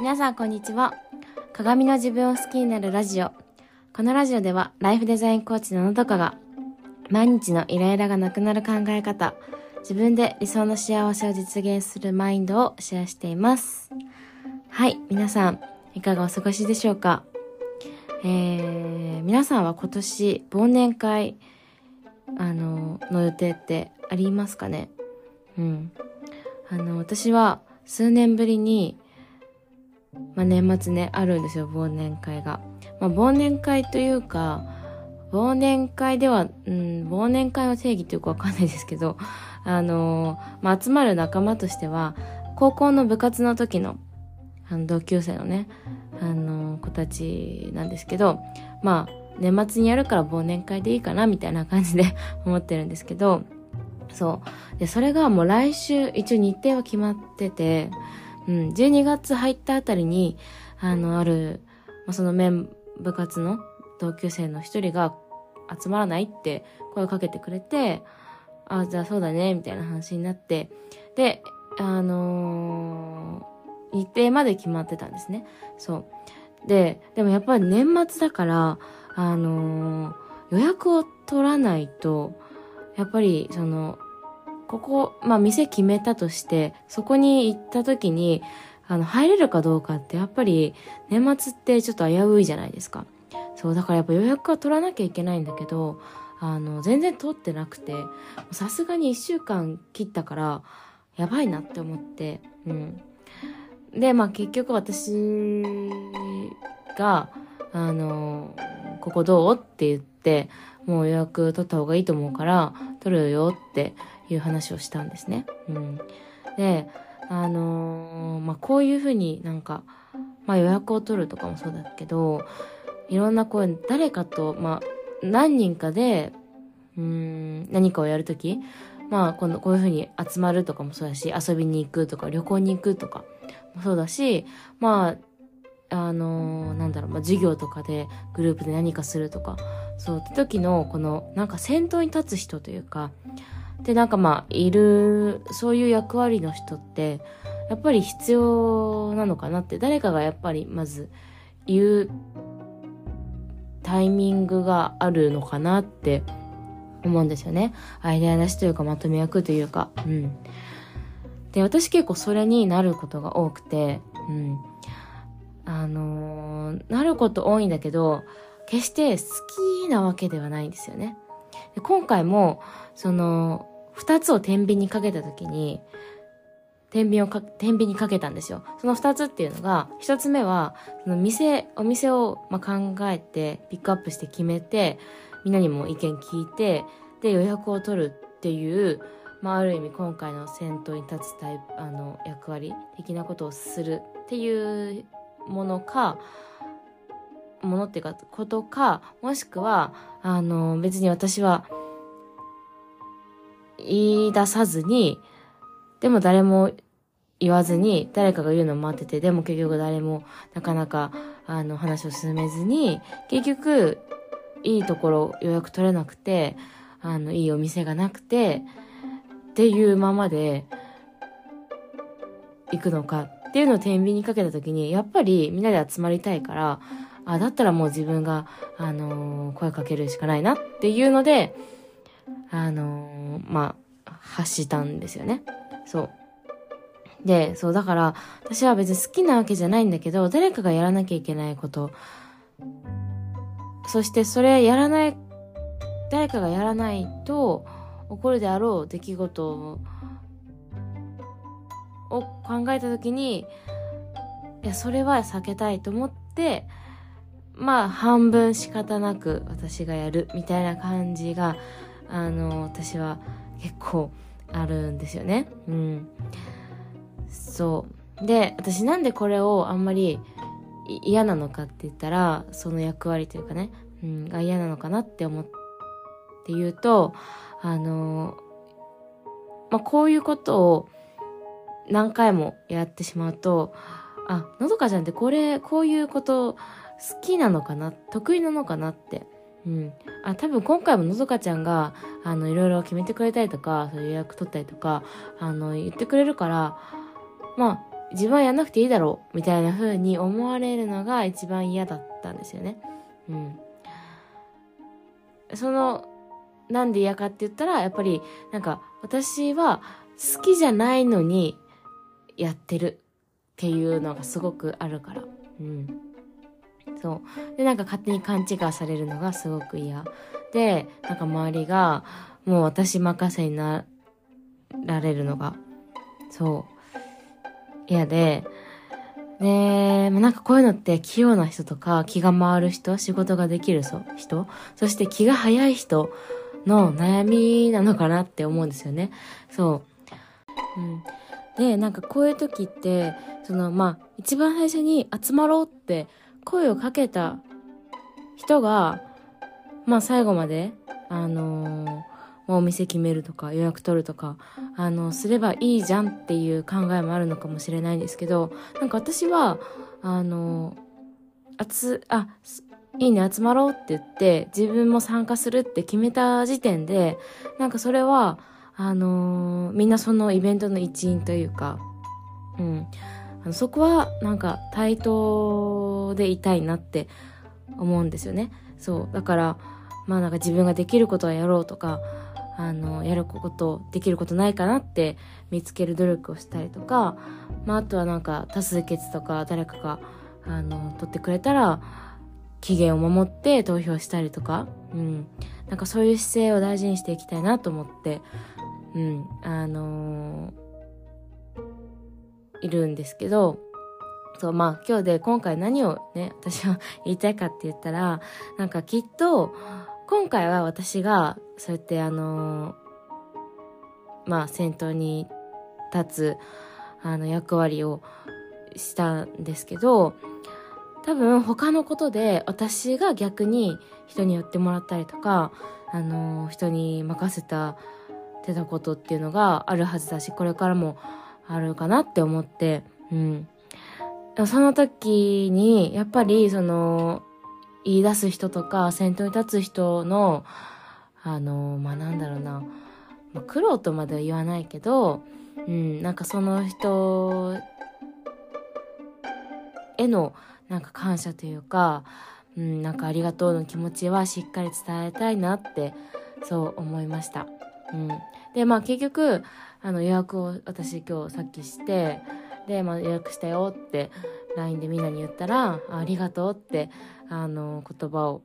皆さんこんにちは。鏡の自分を好きになるラジオ。このラジオではライフデザインコーチののどかが毎日のイライラがなくなる考え方、自分で理想の幸せを実現するマインドをシェアしています。はい、皆さんいかがお過ごしでしょうか？えー、皆さんは今年忘年会あのの予定ってありますかね？うん。あの、私は数年ぶりに、まあ、年末ね、あるんですよ、忘年会が。まあ、忘年会というか、忘年会では、うん、忘年会の定義ってよくわかんないですけど、あのまあ、集まる仲間としては、高校の部活の時の、あの、同級生のね、あの子たちなんですけど、まあ、年末にやるから忘年会でいいかな、みたいな感じで 思ってるんですけど、そう。で、それがもう来週、一応日程は決まってて、うん、12月入ったあたりに、あの、ある、まあ、そのメン、部活の同級生の一人が集まらないって声をかけてくれて、あ、じゃあそうだね、みたいな話になって、で、あのー日程まで決まってたんですね。そう。で、でもやっぱり年末だから、あのー予約を取らないと、やっぱりその、ここ、まあ店決めたとして、そこに行った時に、あの、入れるかどうかってやっぱり年末ってちょっと危ういじゃないですか。そう、だからやっぱ予約は取らなきゃいけないんだけど、あの、全然取ってなくて、さすがに一週間切ったから、やばいなって思って、うん。で、まあ結局私が、あの、ここどうって言って、もう予約取った方がいいと思うから、取るよっていう話をしたんですね。うん。で、あのーまあ、こういうふうになんか、まあ、予約を取るとかもそうだけど、いろんなこう、誰かと、まあ、何人かで、うん、何かをやるとき、まあ、この、こういうふうに集まるとかもそうだし、遊びに行くとか、旅行に行くとかもそうだし、まあ、あのーなんだろう、まあ、授業とかでグループで何かするとか、そうって時の、この、なんか先頭に立つ人というか、で、なんかまあ、いる、そういう役割の人って、やっぱり必要なのかなって、誰かがやっぱりまず言うタイミングがあるのかなって思うんですよね。アイデア出しというかまとめ役というか、うん。で、私結構それになることが多くて、うん。あのーなること多いんだけど、決して好きなわけではないんですよね。で今回も、その、二つを天秤にかけたときに、天秤をか、天秤にかけたんですよ。その二つっていうのが、一つ目は、その店、お店を、まあ、考えて、ピックアップして決めて、みんなにも意見聞いて、で、予約を取るっていう、まあ、ある意味今回の先頭に立つタイプ、あの、役割的なことをするっていうものか、ものっていうか、ことか、もしくは、あの、別に私は、言い出さずに、でも誰も言わずに、誰かが言うのを待ってて、でも結局誰もなかなか、あの、話を進めずに、結局、いいところ予約取れなくて、あの、いいお店がなくて、っていうままで、行くのかっていうのを天秤にかけた時に、やっぱりみんなで集まりたいから、あ、だったらもう自分が、あのー声かけるしかないなっていうので、あのーまあ、発したんですよね。そう。で、そう、だから、私は別に好きなわけじゃないんだけど、誰かがやらなきゃいけないこと、そしてそれやらない、誰かがやらないと、起こるであろう出来事をを考えたときに、いや、それは避けたいと思って、まあ、半分仕方なく私がやるみたいな感じが、あの、私は結構あるんですよね。うん。そう。で、私なんでこれをあんまり嫌なのかって言ったら、その役割というかね、うん、が嫌なのかなって思って言うと、あの、まあ、こういうことを何回もやってしまうと、あ、のどかちゃんってこれ、こういうこと好きなのかな？得意なのかなって。うん。あ、多分今回ものどかちゃんが、あの、いろいろ決めてくれたりとか、そういう予約取ったりとか、あの、言ってくれるから、まあ、自分はやんなくていいだろうみたいな風に思われるのが一番嫌だったんですよね。うん。その、なんで嫌かって言ったら、やっぱり、なんか、私は好きじゃないのにやってるっていうのがすごくあるから。うん。そう。で、なんか勝手に勘違いされるのがすごく嫌。で、なんか周りが、もう私任せになられるのが、そう、嫌で、で、なんかこういうのって器用な人とか気が回る人、仕事ができる人、そして気が早い人の悩みなのかなって思うんですよね。そう。うん。で、なんかこういう時って、そのまあ、一番最初に集まろうって声をかけた人が、まあ最後まで、あのー、お店決めるとか予約取るとか、あの、すればいいじゃんっていう考えもあるのかもしれないんですけど、なんか私は、あの、あつ、あ、いいね、集まろうって言って、自分も参加するって決めた時点で、なんかそれは、あのー、みんなそのイベントの一員というか、うん。そこは、なんか、対等でいたいなって思うんですよね。そう。だから、まあなんか自分ができることはやろうとか、あの、やること、できることないかなって見つける努力をしたりとか、まああとはなんか多数決とか誰かが、あの、取ってくれたら、期限を守って投票したりとか、うん。なんかそういう姿勢を大事にしていきたいなと思って、うん、あのー、いるんですけど、そう、まあ今日で今回何をね、私は言いたいかって言ったら、なんかきっと、今回は私が、そうやってあの、まあ先頭に立つ、あの役割をしたんですけど、多分他のことで私が逆に人に寄ってもらったりとか、あの、人に任せたてたことっていうのがあるはずだし、これからもあるかなって思って、うん。その時に、やっぱりその、言い出す人とか、先頭に立つ人の、あの、まあ、なんだろうな、まあ、苦労とまでは言わないけど、うん、なんかその人へのなんか感謝というか、うん、なんかありがとうの気持ちはしっかり伝えたいなってそう思いました。うん、でまあ結局あの予約を私今日さっきしてで、まあ、予約したよって LINE でみんなに言ったらありがとうってあの言葉を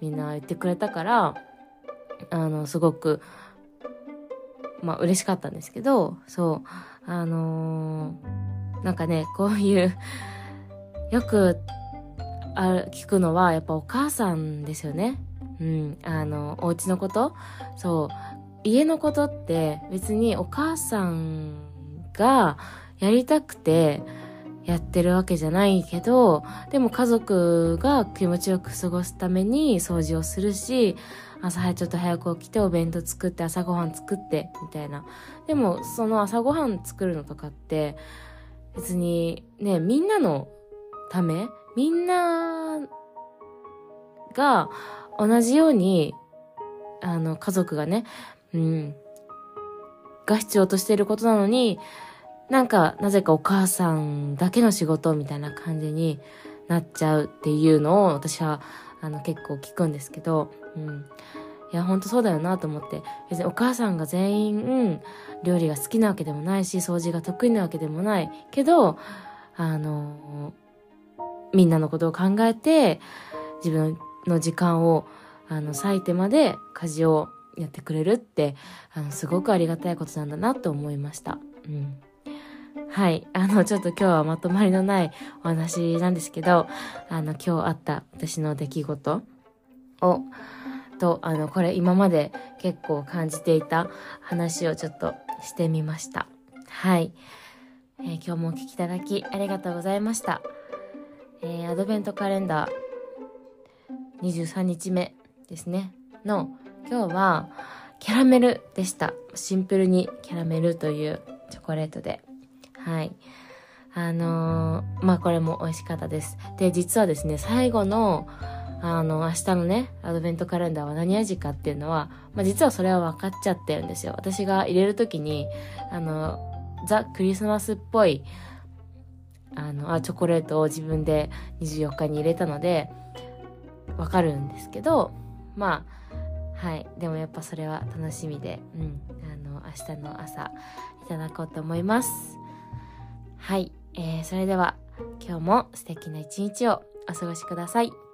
みんな言ってくれたからあのすごくまあ嬉しかったんですけどそうあのー、なんかねこういうよくあ聞くのはやっぱお母さんですよね。うん、あの、お家のことそう、家のことって別にお母さんがやりたくてやってるわけじゃないけど、でも家族が気持ちよく過ごすために掃除をするし、朝早ちょっと早く起きてお弁当作って朝ごはん作ってみたいな。でもその朝ごはん作るのとかって別にね、みんなのためみんなが同じように、あの、家族がね、うん、が必要としていることなのに、なんか、なぜかお母さんだけの仕事みたいな感じになっちゃうっていうのを私は、あの、結構聞くんですけど、うん。いや、ほんとそうだよなと思って。別にお母さんが全員、料理が好きなわけでもないし、掃除が得意なわけでもない。けど、あのみんなのことを考えて、自分の時間を、あの、割いてまで家事をやってくれるって、あの、すごくありがたいことなんだなと思いました。うん。はい。あの、ちょっと今日はまとまりのないお話なんですけど、あの、今日あった私の出来事を、と、あの、これ今まで結構感じていた話をちょっとしてみました。はい。えー、今日もお聴きいただきありがとうございました。えー、アドベントカレンダー23日目ですね、の今日はキャラメルでした。シンプルにキャラメルというチョコレートで。はい。あのー、まあ、これも美味しかったです。で、実はですね、最後の、あの、明日のね、アドベントカレンダーは何味かっていうのは、まあ、実はそれは分かっちゃってるんですよ。私が入れる時に、あの、ザ・クリスマスっぽい、あの、あチョコレートを自分で24日に入れたので、わかるんですけど、まあ、はい。でもやっぱそれは楽しみで、うん。あの、明日の朝、いただこうと思います。はい、えー、それでは今日も素敵な一日をお過ごしください。